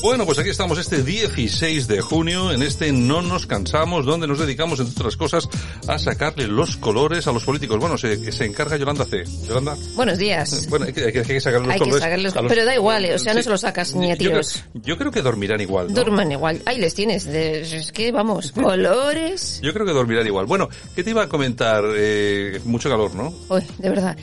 Bueno, pues aquí estamos este 16 de junio, en este No nos cansamos, donde nos dedicamos, entre otras cosas, a sacarle los colores a los políticos. Bueno, se, se encarga Yolanda C. Yolanda. Buenos días. Bueno, hay que, hay que sacarle los Hay que colores. a los- pero da igual, eh, o sea, no se los sacas ni a Yo creo- tiros. Yo, creo que dormirán igual, ¿no? Duerman igual. Ahí les tienes. de- es que, vamos, colores. Yo creo que dormirán igual. Bueno, ¿qué te iba a comentar? Eh, mucho calor, ¿no? Uy, de verdad.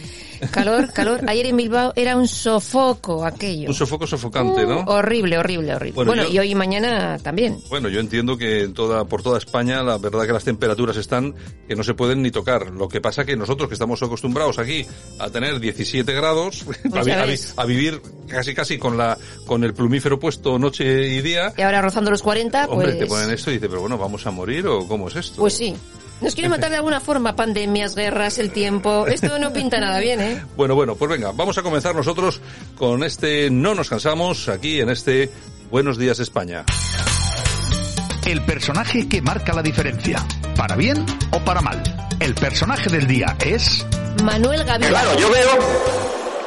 Calor, calor. Ayer en Bilbao era un sofoco aquello. Un sofoco sofocante, ¿no? Uh, horrible, horrible, horrible. Bueno, Bueno, yo- y hoy y mañana también. Bueno, yo entiendo que en toda, por toda España la verdad que las temperaturas están que no se pueden ni tocar. Lo que pasa que nosotros que estamos acostumbrados aquí a tener 17 grados, a, vi- ya a vi- ves. a vivir casi casi con la con el plumífero puesto noche y día, Y ahora rozando los 40, hombre, pues... te ponen esto y dices, pero bueno, ¿vamos a morir o cómo es esto? Pues sí. Nos quieren matar de alguna forma. Pandemias, guerras, el tiempo. Esto no pinta nada bien, ¿eh? Bueno, bueno, pues venga, vamos a comenzar nosotros con este No nos cansamos aquí en este Buenos días España. El personaje que marca la diferencia, para bien o para mal. El personaje del día es... Manuel Gaviria. Claro, yo veo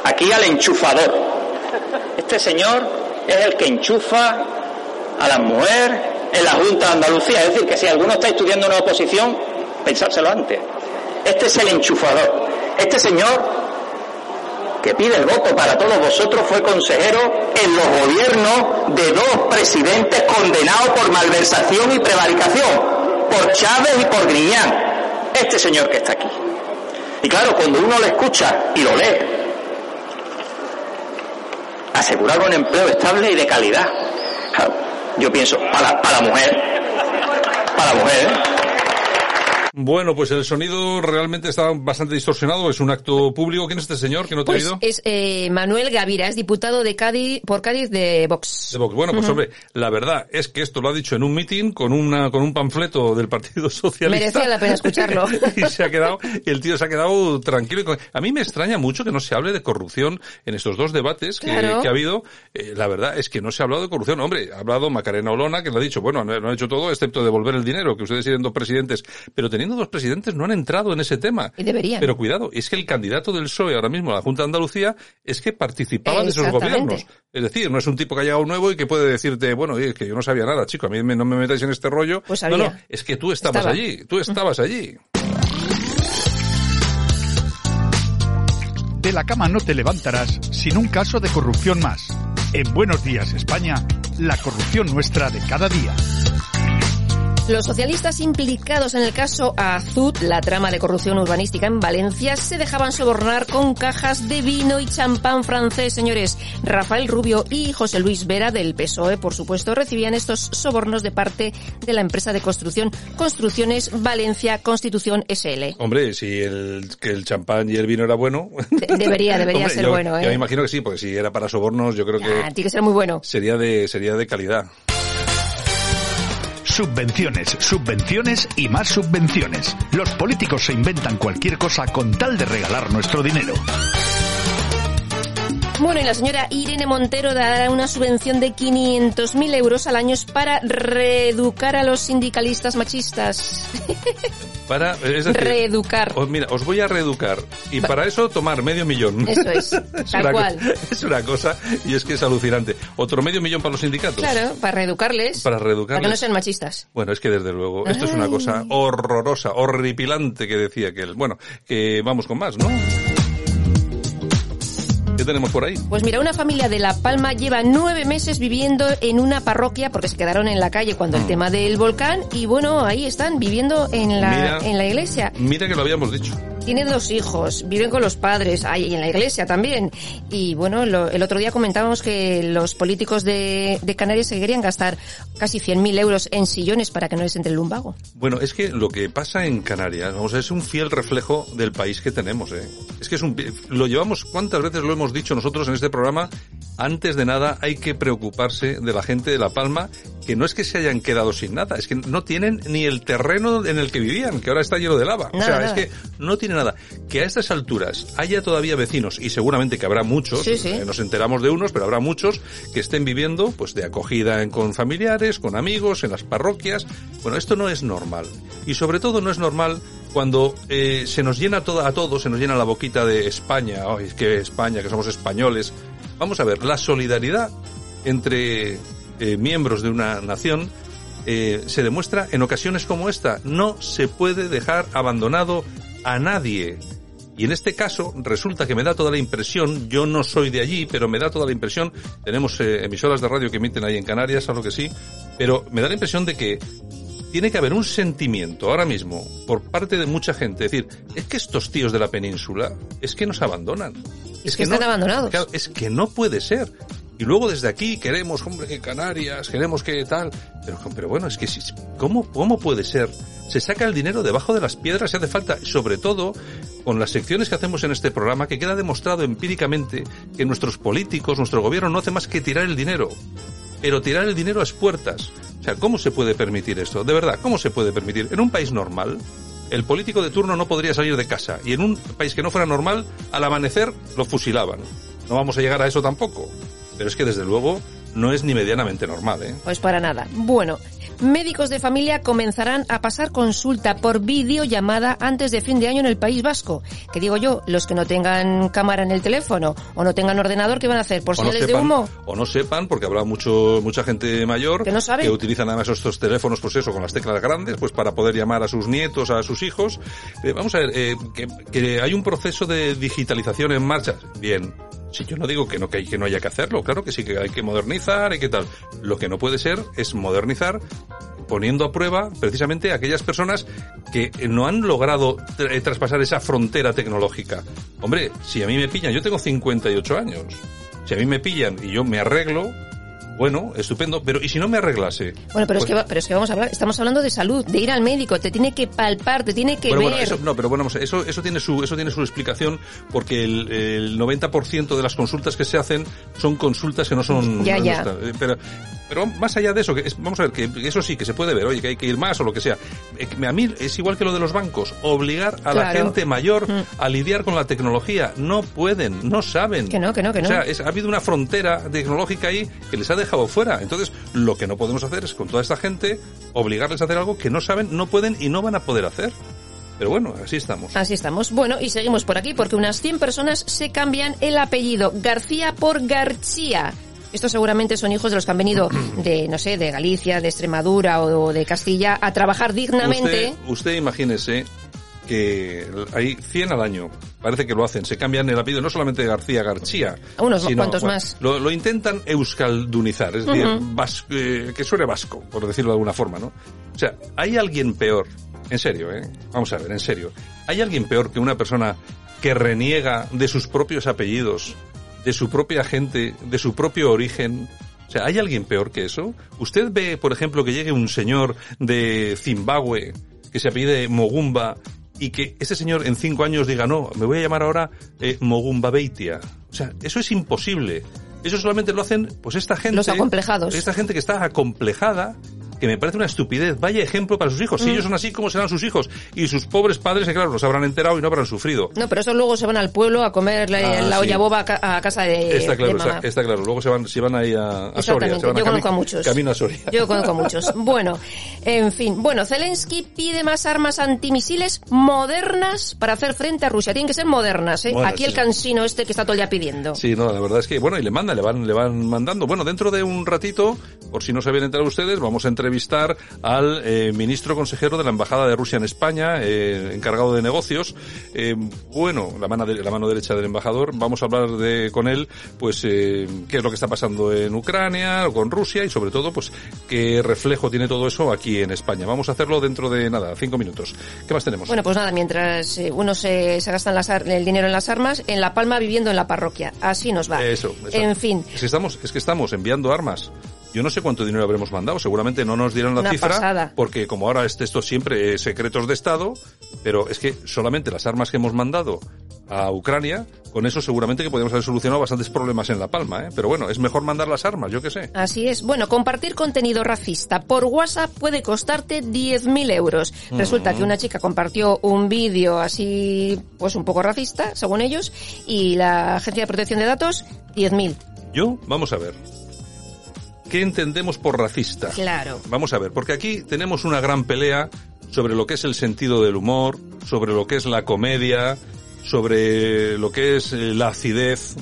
aquí al enchufador. Este señor es el que enchufa a la mujer en la Junta de Andalucía. Es decir, que si alguno está estudiando una oposición, pensárselo antes. Este es el enchufador. Este señor que pide el voto para todos vosotros fue consejero en los gobiernos de dos presidentes condenados por malversación y prevaricación, por Chávez y por Griñán. Este señor que está aquí. Y claro, cuando uno lo escucha y lo lee, asegurar un empleo estable y de calidad. Yo pienso, para, para la mujer, para la mujer, ¿eh? Bueno, pues el sonido realmente está bastante distorsionado, es un acto público. ¿Quién es este señor que no te ha Pues oído? es eh, Manuel Gavira, es diputado de Cádiz, por Cádiz de Vox. De Vox. Bueno, pues hombre, la verdad es que esto lo ha dicho en un mitin con una con un panfleto del Partido Socialista. Merecía la pena escucharlo. y se ha quedado, el tío se ha quedado tranquilo. A mí me extraña mucho que no se hable de corrupción en estos dos debates que, Claro. que ha habido. Eh, la verdad es que no se ha hablado de corrupción. Hombre, ha hablado Macarena Olona, que le ha dicho, bueno, no, no ha hecho todo excepto devolver el dinero, que ustedes tienen dos presidentes. Pero teniendo dos presidentes no han entrado en ese tema. Y deberían. Pero cuidado, es que el candidato del PSOE ahora mismo a la Junta de Andalucía es que participaba de esos gobiernos. Es decir, no es un tipo que ha llegado nuevo y que puede decirte, bueno, es que yo no sabía nada, chico, a mí me- no me metáis en este rollo. Pues no, no, es que tú estabas Estaba. allí, tú estabas allí. De la cama no te levantarás sin un caso de corrupción más. En Buenos Días España, la corrupción nuestra de cada día. Los socialistas implicados en el caso Azud, la trama de corrupción urbanística en Valencia, se dejaban sobornar con cajas de vino y champán francés, señores. Rafael Rubio y José Luis Vera del PSOE, por supuesto, recibían estos sobornos de parte de la empresa de construcción Construcciones Valencia Constitución SL. Hombre, si el, que el champán y el vino era bueno. De- debería, debería Hombre, ser yo- bueno, ¿eh? Yo me imagino que sí, porque si era para sobornos, yo creo Ah, que tiene que ser muy bueno. sería de, sería de calidad. Subvenciones, subvenciones y más subvenciones. Los políticos se inventan cualquier cosa con tal de regalar nuestro dinero. Bueno, y la señora Irene Montero dará una subvención de 500.000 euros al año para reeducar a los sindicalistas machistas. Para, es decir, Reeducar. os- mira, os voy a reeducar. Y para eso tomar medio millón. Eso es, Es tal una cual. Es una cosa, y es que es alucinante. Otro medio millón para los sindicatos. Claro, para reeducarles. Para reeducarles. Para que no sean machistas. Bueno, es que desde luego, esto es una cosa horrorosa, horripilante que decía aquel. Bueno, que vamos con más, ¿no? ¿Qué tenemos por ahí? Pues mira, una familia de La Palma lleva nueve meses viviendo en una parroquia porque se quedaron en la calle cuando el tema del volcán y bueno, ahí están viviendo en la, Mm. Mira. en la iglesia. Mira que lo habíamos dicho. Tiene dos hijos, viven con los padres, ahí en la iglesia también. Y bueno, lo- el otro día comentábamos que los políticos de, de Canarias se querían gastar casi 100.000 euros en sillones para que no les entre el lumbago. Bueno, es que lo que pasa en Canarias, vamos, es un fiel reflejo del país que tenemos, ¿eh? Es que es un, lo llevamos, ¿cuántas veces lo hemos dicho nosotros en este programa? Antes de nada hay que preocuparse de la gente de La Palma, que no es que se hayan quedado sin nada, es que no tienen ni el terreno en el que vivían, que ahora está lleno de lava. o sea, es que no tiene nada. Que a estas alturas haya todavía vecinos, y seguramente que habrá muchos, Sí, sí. eh, nos enteramos de unos, pero habrá muchos que estén viviendo pues de acogida en- con familiares, con amigos, en las parroquias. Bueno, esto no es normal. Y sobre todo no es normal cuando eh, se nos llena toda, a todos, se nos llena la boquita de España, Ay, es que España, que somos españoles. Vamos a ver, la solidaridad entre eh, miembros de una nación eh, se demuestra en ocasiones como esta. No se puede dejar abandonado a nadie. Y en este caso resulta que me da toda la impresión, yo no soy de allí, pero me da toda la impresión, tenemos eh, emisoras de radio que emiten ahí en Canarias, algo que sí, pero me da la impresión de que tiene que haber un sentimiento ahora mismo por parte de mucha gente, decir, es que estos tíos de la península es que nos abandonan. Es que están abandonados. Es que no puede ser. Y luego desde aquí queremos, hombre, que Canarias, queremos que tal. Pero, bueno, es que si, ¿cómo, ¿cómo puede ser? Se saca el dinero debajo de las piedras si hace falta, sobre todo con las secciones que hacemos en este programa, que queda demostrado empíricamente que nuestros políticos, nuestro gobierno no hace más que tirar el dinero. Pero tirar el dinero a puertas. O sea, ¿cómo se puede permitir esto? De verdad, ¿cómo se puede permitir? En un país normal, el político de turno no podría salir de casa. Y en un país que no fuera normal, al amanecer lo fusilaban. No vamos a llegar a eso tampoco. Pero es que desde luego no es ni medianamente normal, ¿eh? Pues para nada. Bueno, médicos de familia comenzarán a pasar consulta por videollamada antes de fin de año en el País Vasco. Que digo yo, los que no tengan cámara en el teléfono o no tengan ordenador, ¿qué van a hacer? ¿Por no, señales de humo? o no sepan, porque habrá mucho, mucha gente mayor Que no sabe. utilizan además estos teléfonos, pues eso, con las teclas grandes, pues para poder llamar a sus nietos, a sus hijos. Eh, vamos a ver, eh, que, que hay un proceso de digitalización en marcha. Bien. Si yo no digo que no, que, hay- que no haya que hacerlo, claro que sí, que hay que modernizar y que tal. Lo que no puede ser es modernizar poniendo a prueba precisamente aquellas personas que no han logrado eh, traspasar esa frontera tecnológica. Hombre, si a mí me pillan, yo tengo 58 años, si a mí me pillan y yo me arreglo, bueno, estupendo, pero ¿y si no me arreglase? Bueno, pero, es Pues- que, pero es que vamos a hablar, estamos hablando de salud, de ir al médico, te tiene que palpar, te tiene que Bueno, ver. bueno, eso, no, pero bueno, eso, eso tiene su, eso tiene su explicación porque el, el 90% de las consultas que se hacen son consultas que no son. Ya, ya. eh, Pero, pero más allá de eso, que es- vamos a ver, que eso sí, que se puede ver, oye, que hay que ir más o lo que sea. Eh, A mí es igual que lo de los bancos, obligar a la Claro. gente mayor Mm. a lidiar con la tecnología. No pueden, no saben. Que no, que no, que no. O sea, es- ha habido una frontera tecnológica ahí que les ha dejado fuera. Entonces, lo que no podemos hacer es con toda esta gente obligarles a hacer algo que no saben, no pueden y no van a poder hacer. Pero bueno, así estamos. Así estamos. Bueno, y seguimos por aquí porque unas 100 personas se cambian el apellido García por García. Estos seguramente son hijos de los que han venido de, no sé, de Galicia, de Extremadura o de Castilla a trabajar dignamente. Usted, usted imagínese que hay 100 al año. Parece que lo hacen. Se cambian el apellido no solamente de García García. Unos sino, cuantos bueno, más. Lo, lo intentan euskaldunizar, es decir, vas- eh, que suene vasco, por decirlo de alguna forma, ¿no? O sea, ¿hay alguien peor? En serio, ¿eh? Vamos a ver, en serio. ¿Hay alguien peor que una persona que reniega de sus propios apellidos, de su propia gente, de su propio origen? O sea, ¿hay alguien peor que eso? ¿Usted ve, por ejemplo, que llegue un señor de Zimbabue que se apellide Mogumba y que ese señor en cinco años diga, no, me voy a llamar ahora eh, Mogumba Beitia? O sea, eso es imposible. Eso solamente lo hacen, pues esta gente... Los acomplejados. Esta gente que está acomplejada, que me parece una estupidez. Vaya ejemplo para sus hijos. Si ellos son así, ¿cómo serán sus hijos? Y sus pobres padres, que claro, los habrán enterado y no habrán sufrido. No, pero eso luego se van al pueblo a comer la, Ah, la sí. olla boba a ca- a casa de, Está claro, de mamá. está, está claro. Luego se van, se van ahí a, a Soria. Exactamente, Se van yo a conozco a muchos. Camino a Soria. Yo conozco a muchos. Bueno, en fin. Bueno, Zelensky pide más armas antimisiles modernas para hacer frente a Rusia. Tienen que ser modernas, ¿eh? Bueno, Aquí el cansino este que está todo el día pidiendo. Sí, no, la verdad es que, bueno, y le mandan, le van, le van mandando. Bueno, dentro de un ratito, por si no se habían enterado ustedes, vamos a entrevistar entrevistar al eh, ministro consejero de la Embajada de Rusia en España, eh, encargado de negocios. Eh, bueno, la mano, de, la mano derecha del embajador. Vamos a hablar de, con él, pues, qué es lo que está pasando en Ucrania, con Rusia y sobre todo, pues, qué reflejo tiene todo eso aquí en España. Vamos a hacerlo dentro de nada, cinco minutos. ¿Qué más tenemos? Bueno, pues nada, mientras uno se, se gastan las, el dinero en las armas, en La Palma viviendo en la parroquia. Así nos va. Eso, En fin. Es que estamos, es que estamos enviando armas. Yo no sé cuánto dinero habremos mandado, seguramente no nos dieron la Una cifra, pasada. porque como ahora este, esto siempre es secretos de Estado, pero es que solamente las armas que hemos mandado a Ucrania, con eso seguramente que podríamos haber solucionado bastantes problemas en La Palma, ¿eh? Pero bueno, es mejor mandar las armas, yo qué sé. Así es. Bueno, compartir contenido racista por WhatsApp puede costarte 10.000 euros. Resulta que una chica compartió un vídeo así, pues un poco racista, según ellos, y la Agencia de Protección de Datos, 10.000. Yo, vamos a ver. ¿Qué entendemos por racista? Claro. Vamos a ver, porque aquí tenemos una gran pelea sobre lo que es el sentido del humor, sobre lo que es la comedia, sobre lo que es eh, la acidez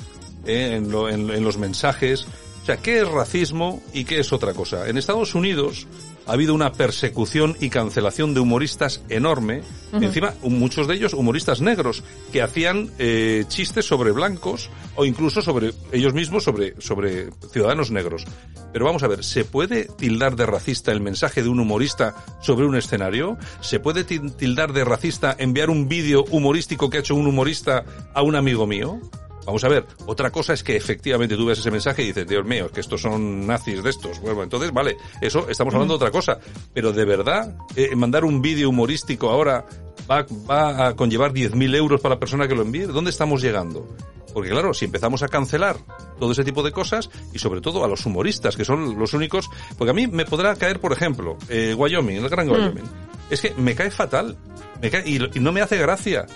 eh, en, lo- en- en los mensajes. O sea, ¿qué es racismo y qué es otra cosa? En Estados Unidos ha habido una persecución y cancelación de humoristas enorme. Encima, muchos de ellos humoristas negros que hacían eh, chistes sobre blancos o incluso sobre ellos mismos, sobre, sobre ciudadanos negros. Pero vamos a ver, ¿se puede tildar de racista el mensaje de un humorista sobre un escenario? ¿Se puede til- tildar de racista enviar un vídeo humorístico que ha hecho un humorista a un amigo mío? Vamos a ver, otra cosa es que efectivamente tú ves ese mensaje y dices, Dios mío, es que estos son nazis de estos. Bueno, entonces, vale, eso estamos hablando de otra cosa. Pero de verdad, eh, mandar un vídeo humorístico ahora va, va a conllevar 10.000 euros para la persona que lo envíe. ¿Dónde estamos llegando? Porque claro, si empezamos a cancelar todo ese tipo de cosas y sobre todo a los humoristas, que son los únicos, porque a mí me podrá caer, por ejemplo, eh, Wyoming, el gran Wyoming. Es que me cae fatal, me cae, y, y no me hace gracia.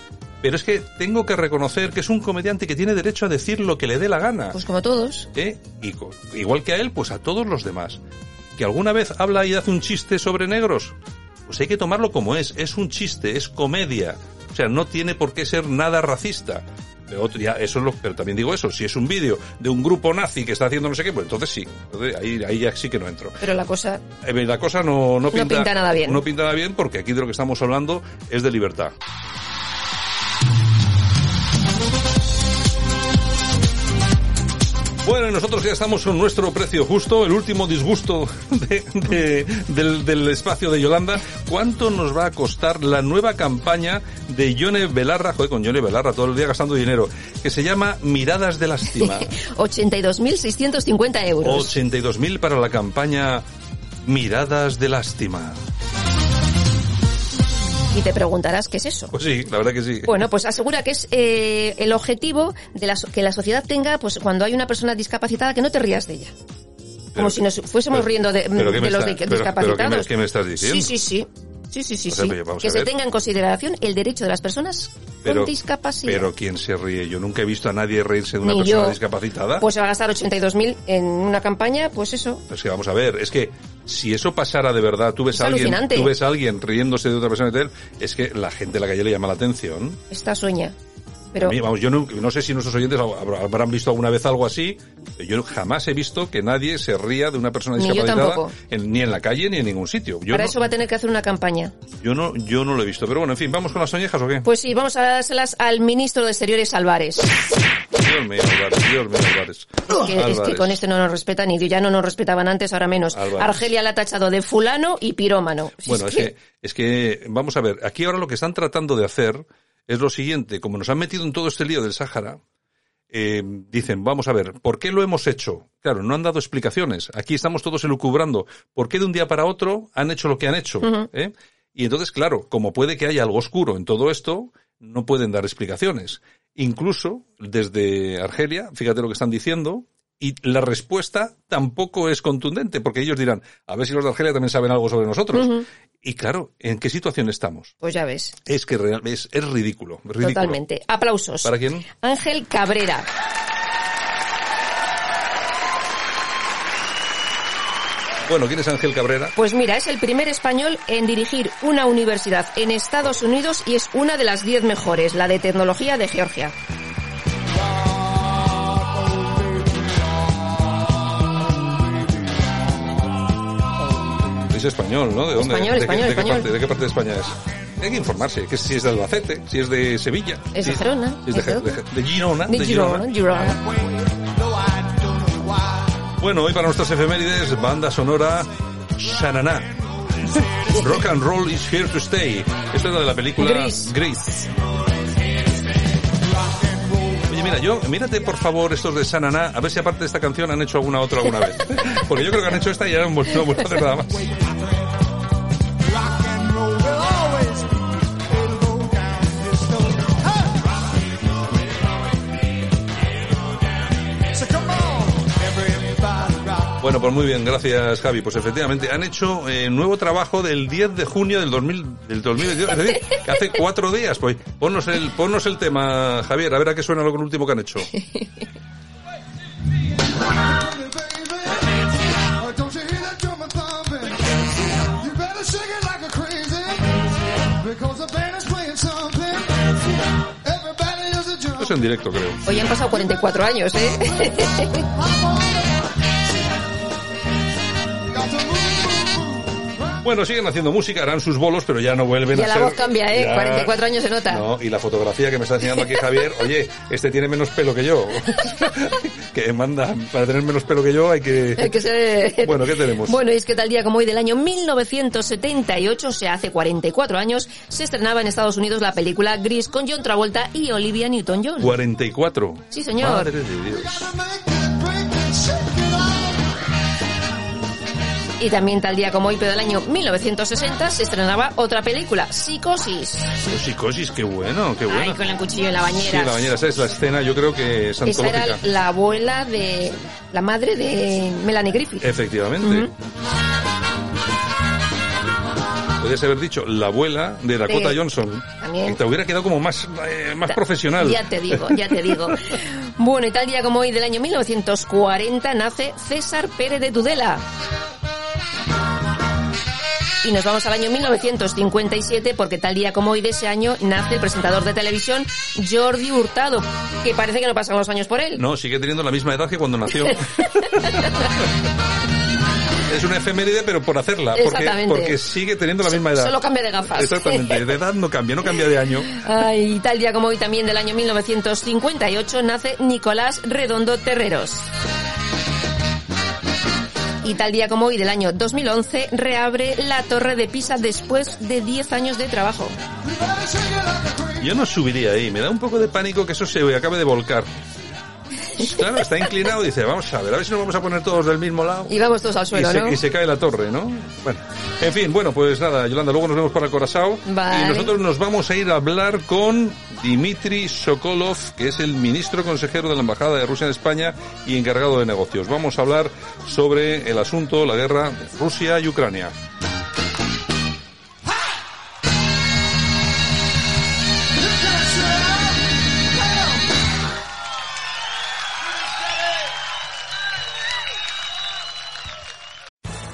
Pero es que tengo que reconocer que es un comediante que tiene derecho a decir lo que le dé la gana. Pues como todos. ¿eh? Y igual que a él, pues a todos los demás. Que alguna vez habla y hace un chiste sobre negros, pues hay que tomarlo como es. Es un chiste, es comedia. O sea, no tiene por qué ser nada racista. Pero, otro- ya, eso es lo, pero también digo eso, si es un vídeo de un grupo nazi que está haciendo no sé qué, pues entonces sí. Entonces ahí, ahí ya sí que no entro. Pero la cosa... Eh, La cosa no, no, pinta, pinta nada bien. No pinta nada bien porque aquí de lo que estamos hablando es de libertad. Bueno, y nosotros ya estamos con nuestro precio justo, el último disgusto de- de- del, del espacio de Yolanda. ¿Cuánto nos va a costar la nueva campaña de Yone Belarra, joder, con Yone Belarra todo el día gastando dinero, que se llama Miradas de Lástima? 82.650 euros. 82.000 para la campaña Miradas de Lástima. Y te preguntarás qué es eso. Pues sí, la verdad que sí. Bueno, pues asegura que es eh, el objetivo de la, que la sociedad tenga, pues cuando hay una persona discapacitada, que no te rías de ella. Como si nos fuésemos pero- riendo de, pero ¿qué me de los está- di- pero- discapacitados. ¿qué me- qué me estás diciendo? Sí, sí, sí. Sí, sí, sí, O sea, sí. pero Que se tenga en consideración el derecho de las personas con discapacidad. pero ¿quién se ríe? Yo nunca he visto a nadie reírse de una Ni persona yo. discapacitada. Pues se va a gastar 82.000 en una campaña, pues eso. Es que vamos a ver, es que si eso pasara de verdad, tú ves Es a alguien, alucinante. tú ves a alguien riéndose de otra persona es que la gente de la calle le llama la atención. Esta sueña. Pero mí, vamos, yo no, no sé si nuestros oyentes habrá- habrán visto alguna vez algo así, yo jamás he visto que nadie se ría de una persona Ni discapacitada tampoco. en- ni en la calle ni en ningún sitio. Yo para no, eso va a tener que hacer una campaña. yo no, yo no lo he visto. Pero bueno, en fin, ¿vamos con las soñejas o qué? Pues sí, vamos a dárselas al ministro de Exteriores Álvarez. Dios mío, Álvarez, Dios mío, Álvarez. Es que, es que Álvarez. con este no nos respetan y ya no nos respetaban antes, ahora menos. Álvarez. Argelia la ha tachado de fulano y pirómano. Bueno, es que, es que, vamos a ver, aquí ahora lo que están tratando de hacer es lo siguiente, como nos han metido en todo este lío del Sáhara, eh, dicen, vamos a ver, ¿por qué lo hemos hecho? Claro, no han dado explicaciones. Aquí estamos todos elucubrando. ¿Por qué de un día para otro han hecho lo que han hecho? ¿Eh? Y entonces, claro, como puede que haya algo oscuro en todo esto, no pueden dar explicaciones. Incluso desde Argelia, fíjate lo que están diciendo, y la respuesta tampoco es contundente, porque ellos dirán, a ver si los de Argelia también saben algo sobre nosotros. Y claro, ¿en qué situación estamos? Pues ya ves, Es que real- es, es ridículo, ridículo. totalmente. Aplausos. ¿Para quién? Ángel Cabrera. Bueno, ¿quién es Ángel Cabrera? Pues mira, es el primer español en dirigir una universidad en Estados Unidos y es una de las diez mejores, la de tecnología de Georgia. Es español, ¿no? ¿De dónde? Español, ¿De, qué- español, de qué español. parte, ¿De qué parte de España es? Hay que informarse, que si es de Albacete, si es de Sevilla. Es si- de Gerona, si es de, de- de- de Girona. Girona, Girona. Bueno, hoy para nuestras efemérides, banda sonora Shananá. Rock and roll is here to stay. Esta es la de la película Grease. Grease. Oye, mira, yo, mírate por favor estos de Shananá, a ver si aparte de esta canción han hecho alguna otra alguna vez. Porque yo creo que han hecho esta y ya no vuelto no han vuelto a hacer nada más. Bueno, pues muy bien, gracias Javi. Pues efectivamente, han hecho eh, nuevo trabajo del 10 de junio del, 2000, del 2022, es decir, que hace cuatro días. Pues ponnos el, ponnos el tema, Javier, a ver a qué suena lo último que han hecho. Esto es en directo, creo. Hoy han pasado 44 años, ¿eh? Bueno, siguen haciendo música, harán sus bolos, pero ya no vuelven Ya a la ser... voz cambia, ¿eh? Ya- 44 años se nota. No, y la fotografía que me está enseñando aquí Javier, oye, este tiene menos pelo que yo. que manda, para tener menos pelo que yo hay que... Hay que ser... Bueno, ¿qué tenemos? Bueno, y es que tal día como hoy del año 1978, o sea, hace 44 años, se estrenaba en Estados Unidos la película Gris con John Travolta y Olivia Newton-John. 44. Sí, señor. Madre de Dios. Y también tal día como hoy, pero del año 1960, se estrenaba otra película, Psicosis. Psicosis, qué bueno, qué Ay, bueno. con el cuchillo en la Sí, bañera. la bañera, esa es la escena, yo creo que es Esa era antológica. la abuela de... la madre de Melanie Griffith. Efectivamente. Podrías haber dicho la abuela de Dakota Sí, Johnson. también. Te hubiera quedado como más, eh, más Ta- profesional. Ya te digo, ya te digo. Bueno, y tal día como hoy del año 1940 nace César Pérez de Tudela. Y nos vamos al año 1957 porque tal día como hoy de ese año nace el presentador de televisión Jordi Hurtado, que parece que no pasan los años por él. No, sigue teniendo la misma edad que cuando nació. es una efeméride, pero por hacerla. Porque, porque sigue teniendo la misma edad. Solo cambia de gafas. Exactamente. De edad no cambia, no cambia de año. Ay, y tal día como hoy también del año 1958 nace Nicolás Redondo Terreros. Y tal día como hoy del año 2011 reabre la Torre de Pisa después de 10 años de trabajo. Yo no subiría ahí. Me da un poco de pánico que eso se acabe de volcar. Claro, está inclinado y dice, vamos a ver, a ver si nos vamos a poner todos del mismo lado. Y vamos todos al Y suelo, se, ¿no? y se cae la torre, ¿no? Bueno, en fin, bueno, pues nada, Yolanda, luego nos vemos para Corazao. Vale. Y nosotros nos vamos a ir a hablar con Dimitri Sokolov, que es el ministro consejero de la Embajada de Rusia en España y encargado de negocios. Vamos a hablar sobre el asunto, la guerra de Rusia y Ucrania.